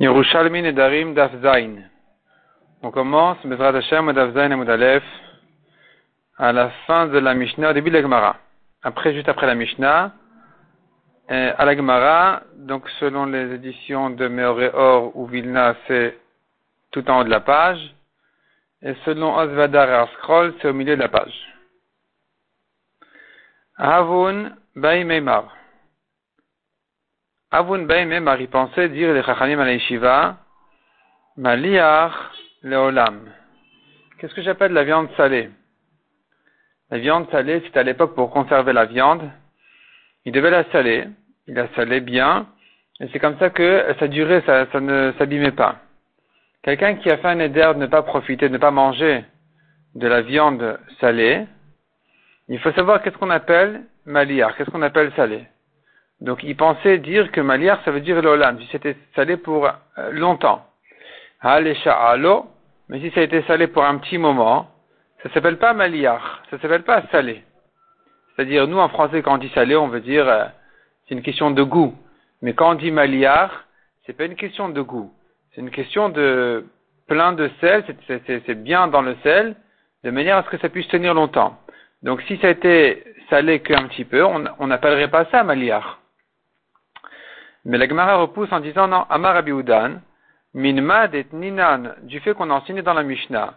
Yerushalmi Nedarim Daf Zain. On commence, Bezrat Hashem, Daf Zain et à la fin de la Mishnah, au début de la Gemara. Après, juste après la Mishnah, euh, à la Gemara, donc selon les éditions de Meoreor ou Vilna, c'est tout en haut de la page. Et selon Osvadar et Arscroll, c'est au milieu de la page. Havun Baïmeimar. Avun Baime Marie pensait dire les Chachamim à la Maliach Leolam. Qu'est-ce que j'appelle la viande salée? La viande salée, c'était à l'époque pour conserver la viande. Il devait la saler, il la salait bien, et c'est comme ça que ça durait, ça, ne s'abîmait pas. Quelqu'un qui a fait un éder de ne pas profiter, de ne pas manger de la viande salée, il faut savoir qu'est-ce qu'on appelle maliar, qu'est-ce qu'on appelle salé? Donc il pensait dire que maliar, ça veut dire l'olam, si c'était salé pour euh, longtemps. alo, mais si ça a été salé pour un petit moment, ça s'appelle pas maliar, ça s'appelle pas salé. C'est-à-dire, nous en français, quand on dit salé, on veut dire, euh, c'est une question de goût. Mais quand on dit maliar, c'est pas une question de goût. C'est une question de plein de sel, c'est bien dans le sel, de manière à ce que ça puisse tenir longtemps. Donc si ça a été salé qu'un petit peu, on n'appellerait pas ça maliar. Mais la Gemara repousse en disant non, Amar Abiudan, Minmad et Ninan, du fait qu'on a enseigné dans la Mishnah,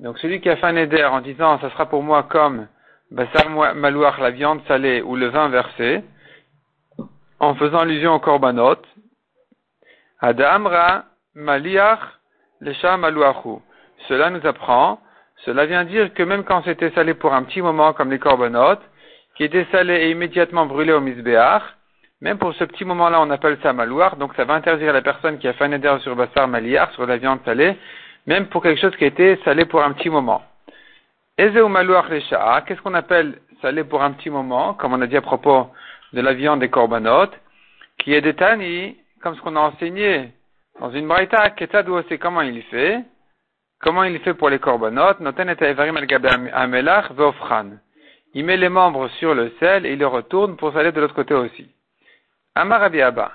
donc celui qui a fait un éder en disant ça sera pour moi comme basar malouach, la viande salée ou le vin versé, en faisant allusion au korbanot, Adamra maliach lesha malouachu. Cela nous apprend, cela vient dire que même quand c'était salé pour un petit moment comme les korbanot, qui était salé et immédiatement brûlé au misbéach, même pour ce petit moment-là, on appelle ça malouar, donc ça va interdire à la personne qui a fait un éder sur bassar maliar, sur la viande salée, même pour quelque chose qui a été salé pour un petit moment. Eze ou malouar qu'est-ce qu'on appelle salé pour un petit moment, comme on a dit à propos de la viande des korbanot, qui est des tani, comme ce qu'on a enseigné dans une braïta, ketadou c'est comment il fait, comment il fait pour les korbanot, noten et al amelach veofran il met les membres sur le sel et il le retourne pour saler de l'autre côté aussi. Amar Abba.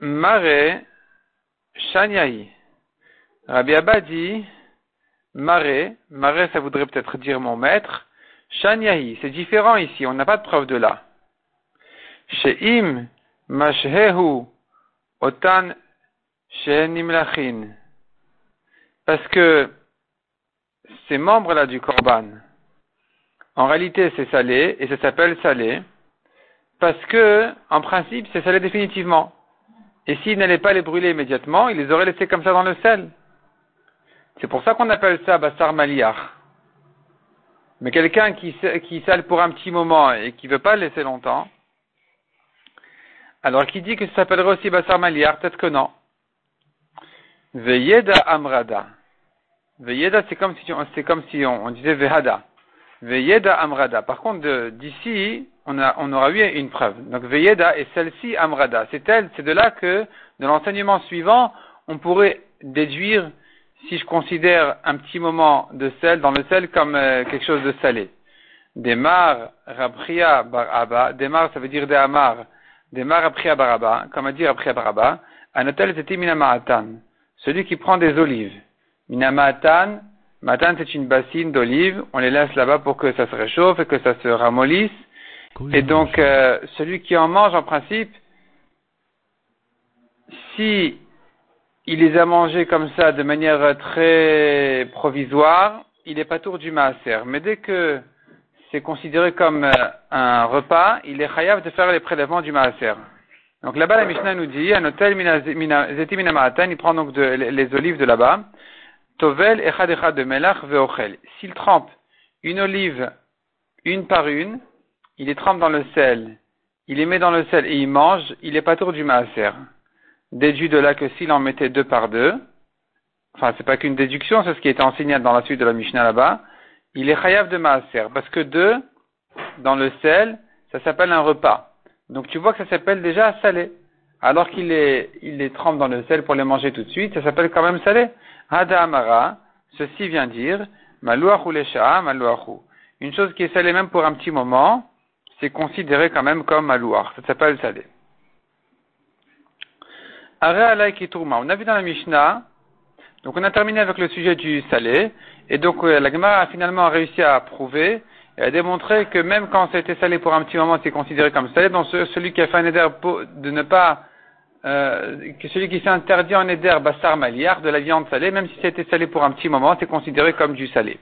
Mare Shanyahi. Rabbi Abba dit Mare, Mare ça voudrait peut-être dire mon maître. Shanyahi, c'est différent ici, on n'a pas de preuve de là. Sheim Mashehu Otan Shehenimlachin. Parce que ces membres-là du korban, en réalité c'est salé, et ça s'appelle salé, parce que, en principe, c'est salé définitivement. Et s'il n'allait pas les brûler immédiatement, il les aurait laissés comme ça dans le sel. C'est pour ça qu'on appelle ça bassar maliar. Mais quelqu'un qui, qui sale pour un petit moment et qui veut pas le laisser longtemps, alors qui dit que ça s'appellerait aussi bassar maliar, peut-être que non. Veyeda amrada. Veyeda, c'est comme si, c'est comme si on, disait Vehada. Veyeda Amrada. Par contre, d'ici, on, on aura eu une preuve. Donc Veyeda et celle-ci Amrada. C'est elle, c'est de là que, de l'enseignement suivant, on pourrait déduire si je considère un petit moment de sel dans le sel comme euh, quelque chose de salé. Demar Rabria Baraba. Demar, ça veut dire Dehamar. Demar Rabria Baraba. Comme a dit Rabria Baraba. Anatel Zetimina Ma'atan. Celui qui prend des olives Minamatan, matan c'est une bassine d'olives, on les laisse là-bas pour que ça se réchauffe et que ça se ramollisse. Et donc, euh, celui qui en mange, en principe, si il les a mangés comme ça de manière très provisoire, il n'est pas tour du maaser. Mais dès que c'est considéré comme euh, un repas, il est chayav de faire les prélèvements du maaser. Donc là-bas, la Mishnah nous dit, un hôtel zeti minamatan, il prend donc les olives de là-bas, Tovel echad echad de melach veochel. S'il trempe une olive une par une, il les trempe dans le sel, il les met dans le sel et il mange, il n'est pas tour du maaser. Déduit de là que s'il en mettait deux par deux, enfin c'est pas qu'une déduction, c'est ce qui est enseigné dans la suite de la Mishnah là-bas, il est chayav de maaser, parce que deux, dans le sel, ça s'appelle un repas. Donc tu vois que ça s'appelle déjà salé. Alors qu'il les, il les trempe dans le sel pour les manger tout de suite, ça s'appelle quand même salé. Hada Amara, ceci vient dire, Malouachou lesha, Malouachou. Une chose qui est salée même pour un petit moment, c'est considéré quand même comme alouar. Ça s'appelle salé. On a vu dans la Mishnah, donc on a terminé avec le sujet du salé, et donc euh, la Gemara a finalement réussi à prouver et à démontrer que même quand a été salé pour un petit moment, c'est considéré comme salé. Donc celui qui a fait un éder de ne pas, euh, que celui qui s'est interdit en éder bassar maliar de la viande salée, même si été salé pour un petit moment, c'est considéré comme du salé.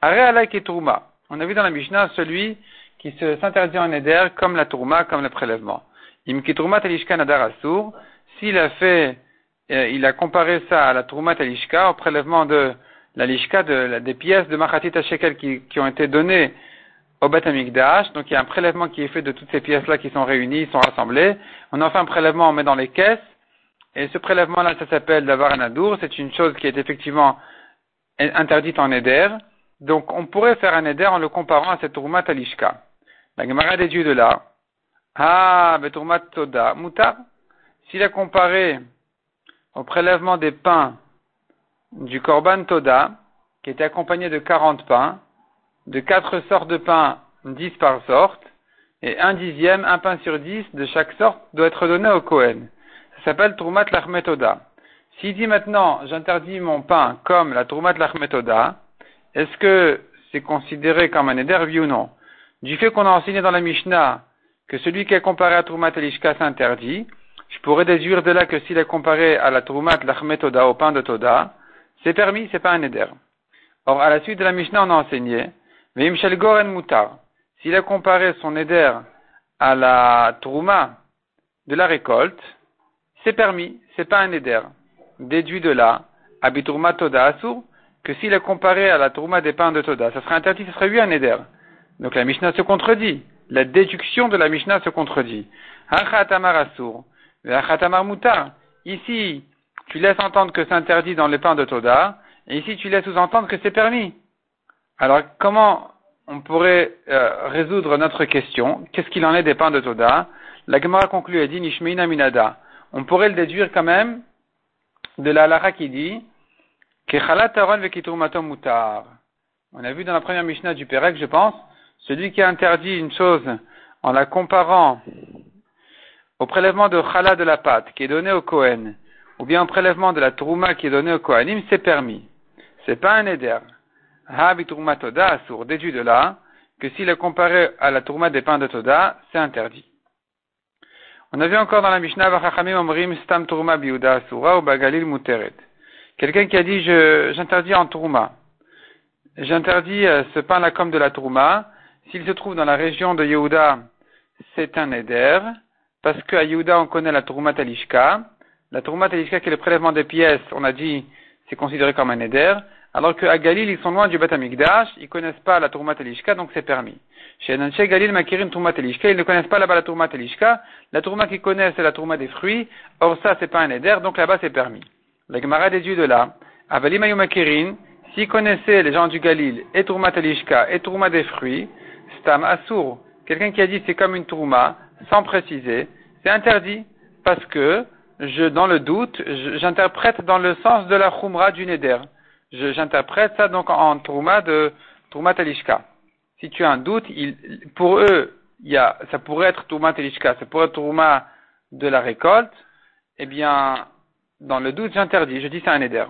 Are et tourma. On a vu dans la Mishnah celui qui s'interdit en éder comme la tourma, comme le prélèvement. Im tourma talishkan adar asur s'il a fait, euh, il a comparé ça à la Troumat Alishka, au prélèvement de la Lishka, de, des pièces de Machatit Shekel qui, ont été données au Beth donc il y a un prélèvement qui est fait de toutes ces pièces-là qui sont réunies, sont rassemblées. On en fait un prélèvement, on met dans les caisses, et ce prélèvement-là, ça s'appelle d'avoir un adour, c'est une chose qui est effectivement interdite en Eder. Donc on pourrait faire un Eder en le comparant à cette Troumat Alishka. La Gemara déduit de là. Ah, Beturmat Toda, Mutar. S'il a comparé au prélèvement des pains du Korban Toda, qui était accompagné de 40 pains, de quatre sortes de pains, 10 par sorte, et un dixième, un pain sur dix de chaque sorte doit être donné au Kohen. Ça s'appelle Trumat Lachmetoda. S'il dit maintenant, j'interdis mon pain comme la Trumat Lachmetoda, est-ce que c'est considéré comme un éder, oui ou non? Du fait qu'on a enseigné dans la Mishnah que celui qui est comparé à Trumat Elishka s'interdit, je pourrais déduire de là que s'il est comparé à la Troumat Lachmetoda, au pain de Toda, c'est permis, c'est pas un éder. Or, à la suite de la Mishnah, on a enseigné, Goren Mutar, s'il a comparé son éder à la Trouma de la récolte, c'est permis, c'est pas un éder. Déduit de là, Abiturma Toda Asur, que s'il est comparé à la Trouma des pains de Toda, ça serait interdit, ça serait lui un éder. Donc la Mishnah se contredit. La déduction de la Mishnah se contredit. Hachatamar Asur. Ici, tu laisses entendre que c'est interdit dans les pains de Toda, et ici tu laisses sous-entendre que c'est permis. Alors, comment on pourrait euh, résoudre notre question? Qu'est-ce qu'il en est des pains de Toda? La Gemara conclut et dit Nishmeina Minada. On pourrait le déduire quand même de la Lara qui dit mutar. On a vu dans la première Mishnah du Pérec, je pense, celui qui a interdit une chose en la comparant au prélèvement de chala de la pâte qui est donné au Kohen, ou bien au prélèvement de la trouma qui est donné au Kohanim, c'est permis. C'est pas un éder. Habi trouma toda sourd déduit de là que s'il est comparé à la trouma des pains de toda, c'est interdit. On a vu encore dans la Mishnah, Vachachamim omrim stam trouma biuda asura ou bagalil muteret. Quelqu'un qui a dit, j'interdis en trouma. J'interdis euh, ce pain-là comme de la trouma. S'il se trouve dans la région de Yehuda, c'est un éder. Parce qu'à Yehuda, on connaît la Troumat Alishka. La Troumat Alishka, qui est le prélèvement des pièces, on a dit, c'est considéré comme un éder. Alors qu'à Galil, ils sont loin du Batamikdash, ils connaissent pas la Troumat Alishka, donc c'est permis. Chez Nanche Galil, Makirin Troumat Alishka, ils ne connaissent pas là-bas la Troumat Alishka. La Trouma qu'ils connaissent, c'est la Trouma des fruits. Or ça, c'est pas un éder, donc là-bas, c'est permis. La Gemara déduit de là. Avalim Makirin, s'ils connaissaient les gens du Galil, et Troumat Alishka, et Trouma des fruits, Stam Asur. Quelqu'un qui a dit c'est comme une Trouma, sans préciser, c'est interdit parce que je, dans le doute, j'interprète dans le sens de la khumra du neder. J'interprète ça donc en trouma de trouma talishka. Si tu as un doute, il, pour eux, il y a, ça pourrait être trouma talishka, ça pourrait être trouma de la récolte. Eh bien, dans le doute, j'interdis. Je dis c'est un neder.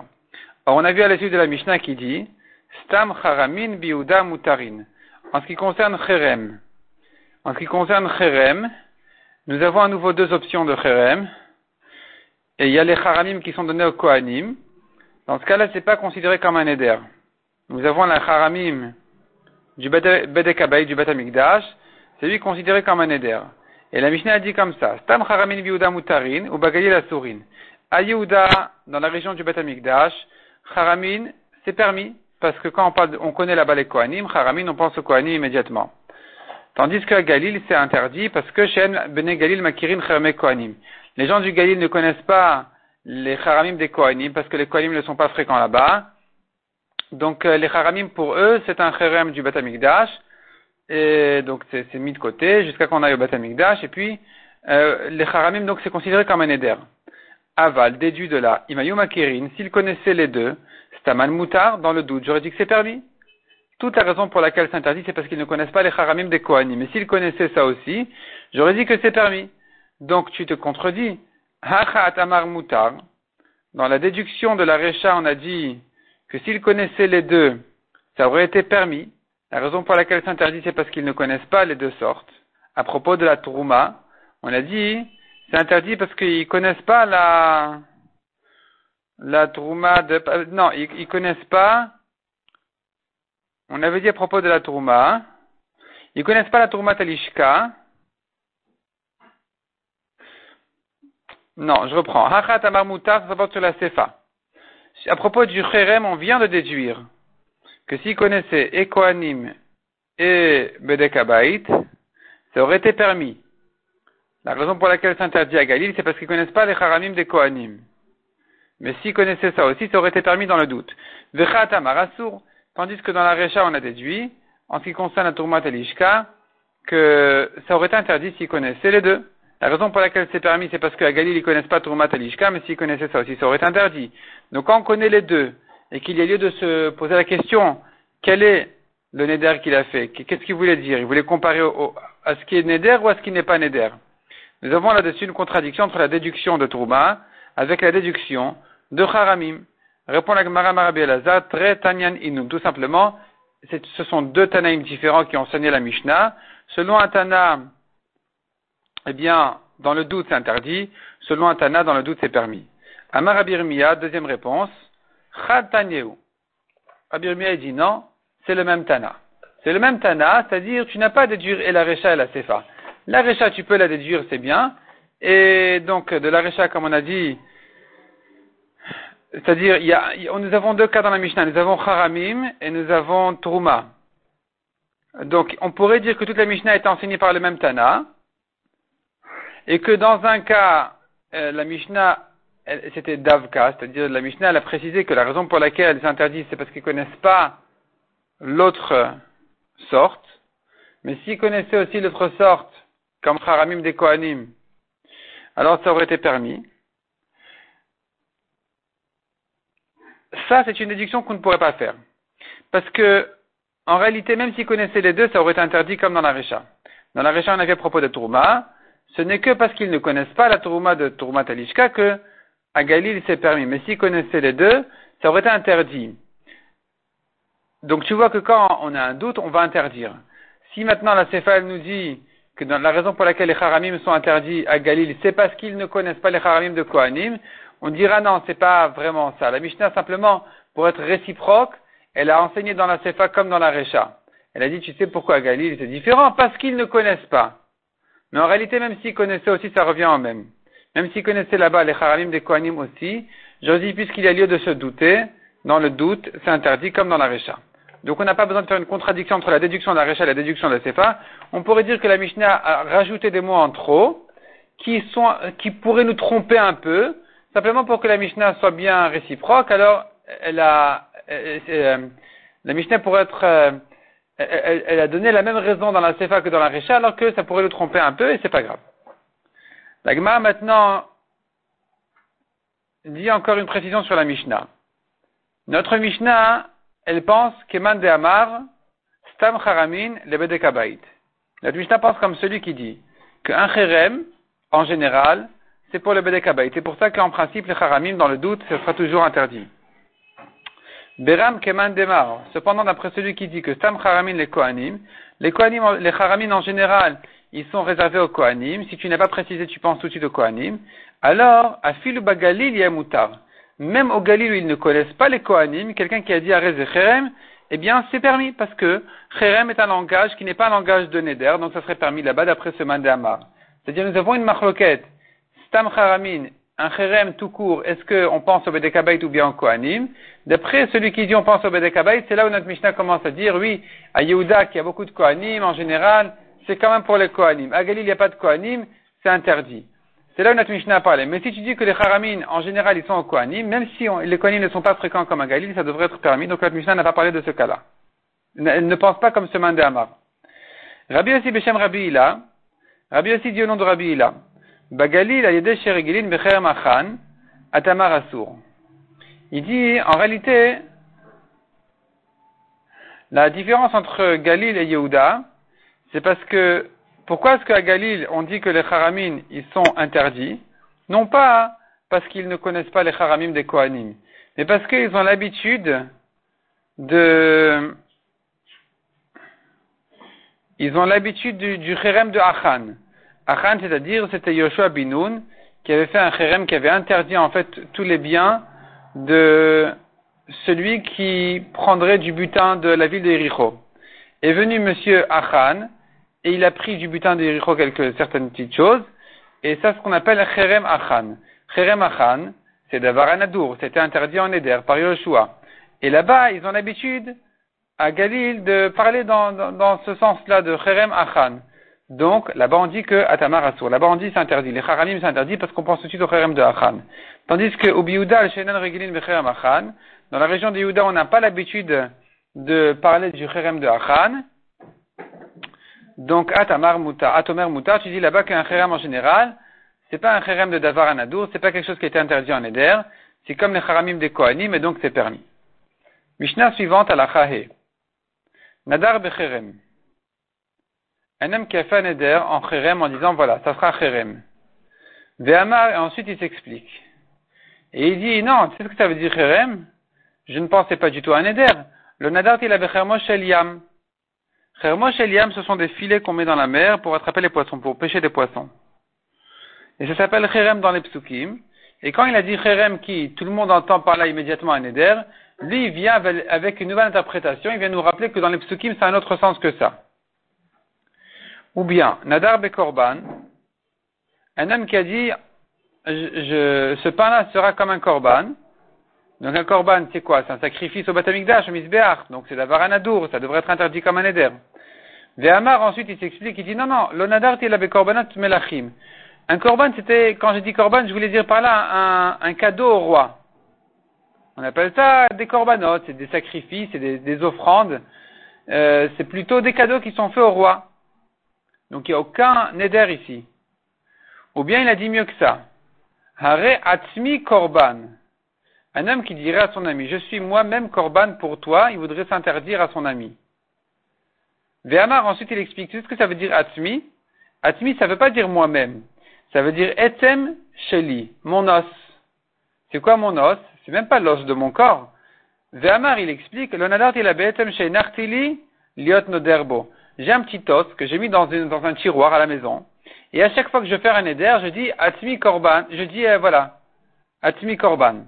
Alors, on a vu à la de la Mishnah qui dit Stam charamin biuda mutarin. En ce qui concerne cherem, en ce qui concerne cherem, nous avons à nouveau deux options de cherem. Et il y a les haramim qui sont donnés au kohanim. Dans ce cas-là, ce n'est pas considéré comme un éder. Nous avons la haramim du bedekabay, du batamikdash. C'est lui considéré comme un éder. Et la Mishnah a dit comme ça. Stam haramin biuda mutarin ou bagayil asurin. À Yehuda, dans la région du batamikdash, haramin, c'est permis. Parce que quand on, connaît là-bas les kohanim, haramin, on pense au kohanim immédiatement. Tandis qu'à Galil, c'est interdit parce que Shen Bene Galil Makirin Kohanim. Les gens du Galil ne connaissent pas les Haramim des Kohanim parce que les Kohanim ne sont pas fréquents là-bas. Donc euh, les Haramim pour eux, c'est un Cherem du Batamikdash. Et donc c'est mis de côté jusqu'à qu'on aille au Batamikdash. Et puis euh, les Haramim, donc c'est considéré comme un éder. Aval, déduit de là, Imayou Makirin, s'il connaissait les deux, Staman Moutar, dans le doute, j'aurais dit que c'est permis. toute la raison pour laquelle c'est interdit, c'est parce qu'ils ne connaissent pas les haramim des Kohanim. Mais s'ils connaissaient ça aussi, j'aurais dit que c'est permis. Donc tu te contredis. Hacha atamar mutar. Dans la déduction de la Recha, on a dit que s'ils connaissaient les deux, ça aurait été permis. La raison pour laquelle c'est interdit, c'est parce qu'ils ne connaissent pas les deux sortes. À propos de la Trouma, on a dit, c'est interdit parce qu'ils connaissent pas la, la de, non, ils, ils connaissent pas, on avait dit à propos de la Trouma, ils connaissent pas la Trouma Talishka. Non, je reprends. Hachat Amar Mutar, ça porte sur la Sefa. À propos du Kherem, on vient de déduire que s'ils connaissaient et Kohanim et Bedekabait, ça aurait été permis. La raison pour laquelle c'est interdit à Galil, c'est parce qu'ils connaissent pas les Haramim des Kohanim. Mais s'ils connaissaient ça aussi, ça aurait été permis dans le doute. Vechat Amarasur, tandis que dans la Recha, on a déduit, en ce qui concerne la Tourmat et que ça aurait été interdit s'ils connaissaient les deux. La raison pour laquelle c'est permis, c'est parce qu'à Galil, ils connaissent pas Tourmat et l'Ishka, mais s'ils connaissaient ça aussi, ça aurait été interdit. Donc quand on connaît les deux, et qu'il y a lieu de se poser la question, quel est le Neder qu'il a fait? Qu'est-ce qu'il voulait dire? Il voulait comparer à ce qui est Neder ou à ce qui n'est pas Neder? Nous avons là-dessus une contradiction entre la déduction de Tourma avec la déduction de Haramim. Répond la Gemara Marabi très Tanyan Inum. Tout simplement, ce sont deux Tanaïm différents qui ont enseigné la Mishnah. Selon un Tana, eh bien, dans le doute, c'est interdit. Selon un Tana, dans le doute, c'est permis. Amar Abirmiya, deuxième réponse. Chad Tanyeu. Abirmiya dit non, c'est le même Tana. C'est le même Tana, c'est-à-dire tu n'as pas à déduire et la Recha et la Sefa. La Recha, tu peux la déduire, c'est bien. Et donc, de la Recha, comme on a dit, c'est-à-dire, il y a, nous avons deux cas dans la Mishnah. Nous avons Haramim et nous avons Truma. Donc, on pourrait dire que toute la Mishnah est enseignée par le même Tana. Et que dans un cas, euh, la Mishnah, c'était Davka, c'est-à-dire la Mishnah, elle a précisé que la raison pour laquelle elle s'interdit, c'est parce qu'ils connaissent pas l'autre sorte. Mais s'ils connaissaient aussi l'autre sorte, comme Haramim des Kohanim, alors ça aurait été permis. Ça, c'est une déduction qu'on ne pourrait pas faire. Parce que, en réalité, même s'ils connaissaient les deux, ça aurait été interdit comme dans la Récha. Dans la Récha, on avait à propos de Tourma. Ce n'est que parce qu'ils ne connaissent pas la Tourma de Tourma Talishka que, à Galil, c'est permis. Mais s'ils connaissaient les deux, ça aurait été interdit. Donc tu vois que quand on a un doute, on va interdire. Si maintenant la Sefa nous dit que la raison pour laquelle les Haramim sont interdits à Galil, c'est parce qu'ils ne connaissent pas les Haramim de Kohanim, on dira non, c'est pas vraiment ça. La Mishnah, simplement, pour être réciproque, elle a enseigné dans la Sefa comme dans la Recha. Elle a dit, tu sais pourquoi Galil c'est différent? Parce qu'ils ne connaissent pas. Mais en réalité, même s'ils connaissaient aussi, ça revient en même. Même s'ils connaissaient là-bas les Haramim des Kohanim aussi, je dis, puisqu'il y a lieu de se douter, dans le doute, c'est interdit comme dans la Recha. Donc on n'a pas besoin de faire une contradiction entre la déduction de la Recha et la déduction de la Sefa. On pourrait dire que la Mishnah a rajouté des mots en trop, qui sont, qui pourraient nous tromper un peu, simplement pour que la Mishnah soit bien réciproque, alors elle a, euh, la Mishnah pourrait être, elle, a donné la même raison dans la Sefa que dans la Recha, alors que ça pourrait le tromper un peu et c'est pas grave. La Gemara maintenant dit encore une précision sur la Mishnah. Notre Mishnah, elle pense qu'Eman de Amar, Stam Haramin, Lebedekabait. Notre Mishnah pense comme celui qui dit qu'un Cherem, en général, c'est pour le Bedekabait. C'est pour ça qu'en principe, les Haramim, dans le doute, ce sera toujours interdit. Beram Keman Demar. Cependant, d'après celui qui dit que Stam Haramin les Kohanim, les Kohanim, les en général, ils sont réservés aux Kohanim. Si tu n'as pas précisé, tu penses tout de suite aux Kohanim. Alors, à Filu Bagalil Yamutar. Même au Galil où ils ne connaissent pas les Kohanim, quelqu'un qui a dit à Cherem, eh bien, c'est permis parce que Cherem est un langage qui n'est pas un langage de Neder, donc ça serait permis là-bas d'après ce Mandéamar. C'est-à-dire, nous avons une marloquette Stam Haramin, un Cherem tout court, est-ce qu'on pense au Bedekabait ou bien au Kohanim? D'après celui qui dit on pense au Bedekabait, c'est là où notre Mishnah commence à dire, oui, à Yehuda, qui a beaucoup de Kohanim, en général, c'est quand même pour les Kohanim. À Galil, il n'y a pas de Kohanim, c'est interdit. C'est là où notre Mishnah a parlé. Mais si tu dis que les Haramin, en général, ils sont au Kohanim, même si les Kohanim ne sont pas fréquents comme à Galil, ça devrait être permis. Donc notre Mishnah n'a pas parlé de ce cas-là. Elle ne pense pas comme ce Mandé Amar. Rabbi aussi Beshem Rabbi Ila. Rabbi aussi dit au nom de Rabbi Ila. Bagalil Machan, Atamar Il dit, en réalité, La différence entre Galil et Yehuda, c'est parce que, pourquoi est-ce qu'à Galil, on dit que les haramim, ils sont interdits? Non pas parce qu'ils ne connaissent pas les haramim des Kohanim, mais parce qu'ils ont l'habitude de, ils ont l'habitude du, du de Achan. Achan, c'est-à-dire, c'était Yoshua Binoun, qui avait fait un chérem qui avait interdit en fait tous les biens de celui qui prendrait du butin de la ville d'Ericho. Est venu monsieur Achan, et il a pris du butin d'Ericho quelques certaines petites choses, et ça, c'est ce qu'on appelle Cherem Achan. Cherem Achan, c'est d'avoir un adour, c'était interdit en Eder par Yoshua. Et là-bas, ils ont l'habitude, à Galil, de parler dans, ce sens-là de Cherem Achan. Donc, là-bas, on dit que Atamar Asur. Là-bas, on dit c'est interdit. Les Charalim, c'est interdit parce qu'on pense tout de suite au Cherem de Achan. Tandis que au Biouda, le Shenan Regilin Becherem Achan, dans la région de Yehuda, on n'a pas l'habitude de parler du Cherem de Achan. Donc, Atamar Muta, Atomer Muta, tu dis là-bas qu'un Cherem en général, c'est pas un Cherem de Davar Anadour, c'est pas quelque chose qui a été interdit en Eder, c'est comme les Charamim des Kohanim, et donc c'est permis. Mishnah suivante à la. Nadar Becherem. Un homme qui a fait un Eder en Cherem en disant voilà, ça sera Cherem. Ve'amar, et ensuite il s'explique. Et il dit non, tu sais ce que ça veut dire Cherem? Je ne pensais pas du tout à un Eder. Le Nadar, il avait Chermosh El Yam. Chermosh El Yam, ce sont des filets qu'on met dans la mer pour attraper les poissons, pour pêcher des poissons. Et ça s'appelle Cherem dans les psukim. Et quand il a dit Cherem qui, tout le monde entend par là immédiatement un Eder, lui, il vient avec une nouvelle interprétation, il vient nous rappeler que dans les psukim, c'est un autre sens que ça. Ou bien, Nadar Bekorban, un homme qui a dit, ce pain-là sera comme un korban. Donc un korban, c'est quoi? C'est un sacrifice au batamikdash, au misbeach. Donc c'est d'avoir un adour, ça devrait être interdit comme un éder. Ve'amar, ensuite, il s'explique, il dit, non, non, l'onadar la korbanat melachim. Un korban, c'était, quand j'ai dit korban, je voulais dire par là un, cadeau au roi. On appelle ça des korbanot, c'est des sacrifices, c'est des, offrandes. Euh, c'est plutôt des cadeaux qui sont faits au roi. Donc il n'y a aucun neder ici. Ou bien il a dit mieux que ça. Hare atzmi korban. Un homme qui dirait à son ami, je suis moi-même korban pour toi, il voudrait s'interdire à son ami. Ve'amar, ensuite, il explique, tu ce que ça veut dire atmi? Atmi, ça ne veut pas dire moi-même. Ça veut dire etem sheli, mon os. C'est quoi mon os? C'est même pas l'os de mon corps. Ve'amar, il explique, le nadart il a etem nartili liot noderbo. J'ai un petit os que j'ai mis dans, un tiroir à la maison. Et à chaque fois que je fais un éder, je dis atmi korban. Je dis, euh, voilà, atmi korban.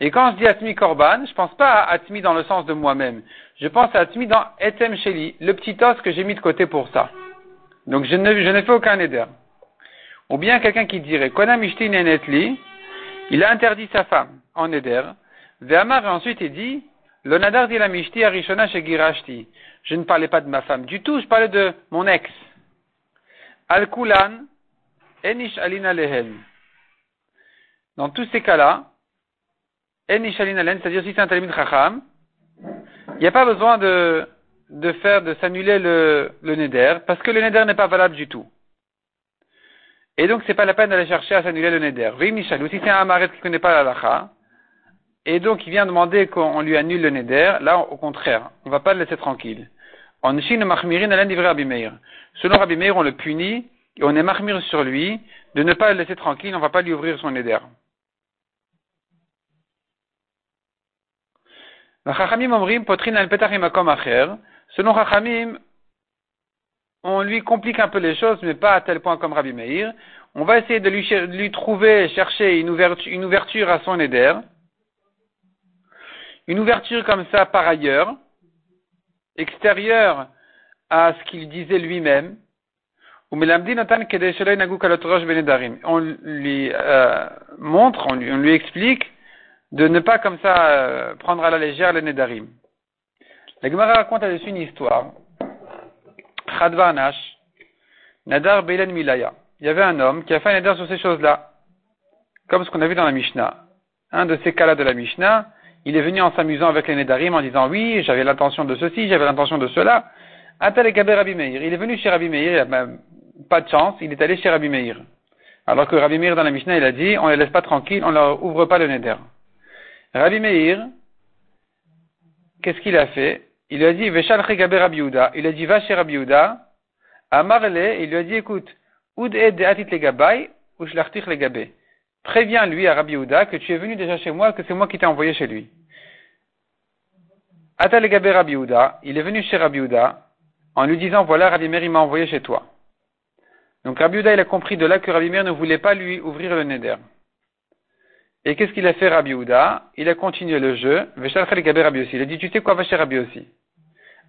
Et quand je dis Atmi Korban, je pense pas à Atmi dans le sens de moi-même. Je pense à Atmi dans Etem Sheli, le petit os que j'ai mis de côté pour ça. Donc je ne, ne fais aucun éder. Ou bien quelqu'un qui dirait, Konam Nenetli, il a interdit sa femme en éder. Ve'amar, ensuite il dit, le nadar dit la arishona shegirashti. Je ne parlais pas de ma femme du tout, je parlais de mon ex. Al-Kulan, enish alina lehen. Dans tous ces cas-là, c'est-à-dire si c'est un talimid chacham, il n'y a pas besoin de, faire, de s'annuler le, neder, parce que le neder n'est pas valable du tout. Et donc, c'est pas la peine d'aller chercher à s'annuler le neder. Michel, ou si c'est un amaret qui ne connaît pas la lacha, et donc il vient demander qu'on lui annule le neder, là, au contraire, on ne va pas le laisser tranquille. En Chine, machmirin alen divrei Rabbi Meir. Selon Rabbi Meir, on le punit, et on est mahmir sur lui, de ne pas le laisser tranquille, on va pas lui ouvrir son neder. Selon Chachamim, on lui complique un peu les choses, mais pas à tel point comme Rabbi Meir. On va essayer de lui, trouver, chercher une ouverture, une ouverture à son éder. Une ouverture comme ça par ailleurs, extérieure à ce qu'il disait lui-même. On lui euh, montre, on lui, explique de ne pas comme ça euh, prendre à la légère les Nedarim. La Gemara raconte là-dessus une histoire. Nadar Belen Milaya. Il y avait un homme qui a fait un Neder sur ces choses-là, comme ce qu'on a vu dans la Mishnah. Un de ces cas-là de la Mishnah, il est venu en s'amusant avec les Nedarim en disant oui, j'avais l'intention de ceci, j'avais l'intention de cela. Rabbi Meir. Il est venu chez Rabbi Meir, pas de chance, il est allé chez Rabbi Meir. Alors que Rabbi Meir dans la Mishnah, il a dit, on ne les laisse pas tranquilles, on ne leur ouvre pas le Neder. Rabbi Meir, qu'est-ce qu'il a fait? Il lui a dit, Veshal Rabbi Il a dit, va chez Rabbi Amarle, il lui a dit, écoute, Ud de atit legabay, ou shlartich legabé. Préviens lui à Rabbi que tu es venu déjà chez moi, que c'est moi qui t'ai envoyé chez lui. Ata legabé Rabbi il est venu chez Rabbi en lui disant, voilà, Rabbi Meir, m'a envoyé chez toi. Donc Rabbi il a compris de là que Rabbi Meir ne voulait pas lui ouvrir le neder. Et qu'est-ce qu'il a fait Rabbi Il a continué le jeu. Rabbi aussi. Il a dit, tu sais quoi, va chez Rabbi aussi.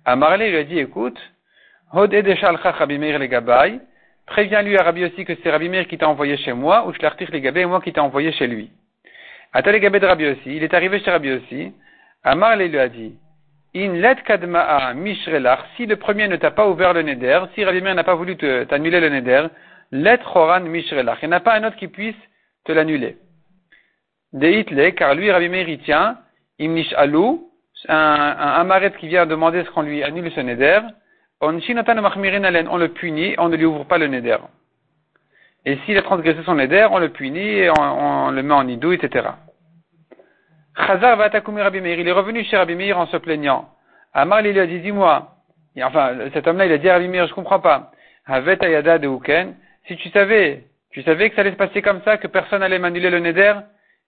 Amarle lui a dit, écoute, Hod Rabbi le Préviens-lui à Rabbi aussi que c'est Rabbi Meir qui t'a envoyé chez moi, ou Shlartich le Gabé, moi qui t'a envoyé chez lui. Ata le Gabé de Rabbi aussi. Il est arrivé chez Rabbi aussi. Amarle lui a dit, In let kadma'a mishrelach, si le premier ne t'a pas ouvert le neder, si Rabbi Meir n'a pas voulu t'annuler le neder, let choran mishrelach. Il n'y en a pas un autre qui puisse te l'annuler. De car lui, Rabbi Meir, il tient, imnish alou, un, un amaret qui vient demander ce qu'on lui annule ce neder, on le punit, on ne lui ouvre pas le neder. Et s'il a transgressé son neder, on le punit et on, le met en idou, etc. Chazar va Rabbi Meir. Il est revenu chez Rabbi en se plaignant. Amar il lui a dit, dis-moi. Enfin, cet homme-là, il a dit à Rabbi Meir, comprends pas. Havet ayada de Uken. Si tu savais, tu savais que ça allait se passer comme ça, que personne allait m'annuler le neder,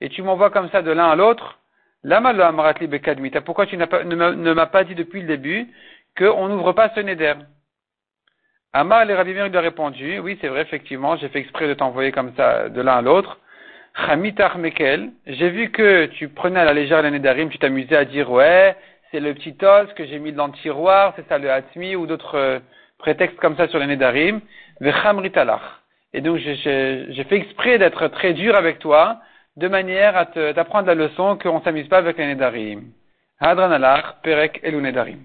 et tu m'envoies comme ça de l'un à l'autre, Lama amaratli bekadmita. Pourquoi tu ne m'as pas dit depuis le début qu'on n'ouvre pas ce neder Amar le Rabbi Meir lui a répondu, oui, c'est vrai, effectivement, j'ai fait exprès de t'envoyer comme ça de l'un à l'autre. Chamitar Mekel, j'ai vu que tu prenais à la légère le nedarim, tu t'amusais à dire, ouais, c'est le petit os que j'ai mis dans le tiroir, c'est ça le hatmi, ou d'autres euh, prétextes comme ça sur le nedarim. Vechamritalach. Et donc, j'ai fait exprès d'être très dur avec toi, de manière à t'apprendre la leçon qu'on s'amuse pas avec les nedarim. Hadran alach, perek elu nedarim.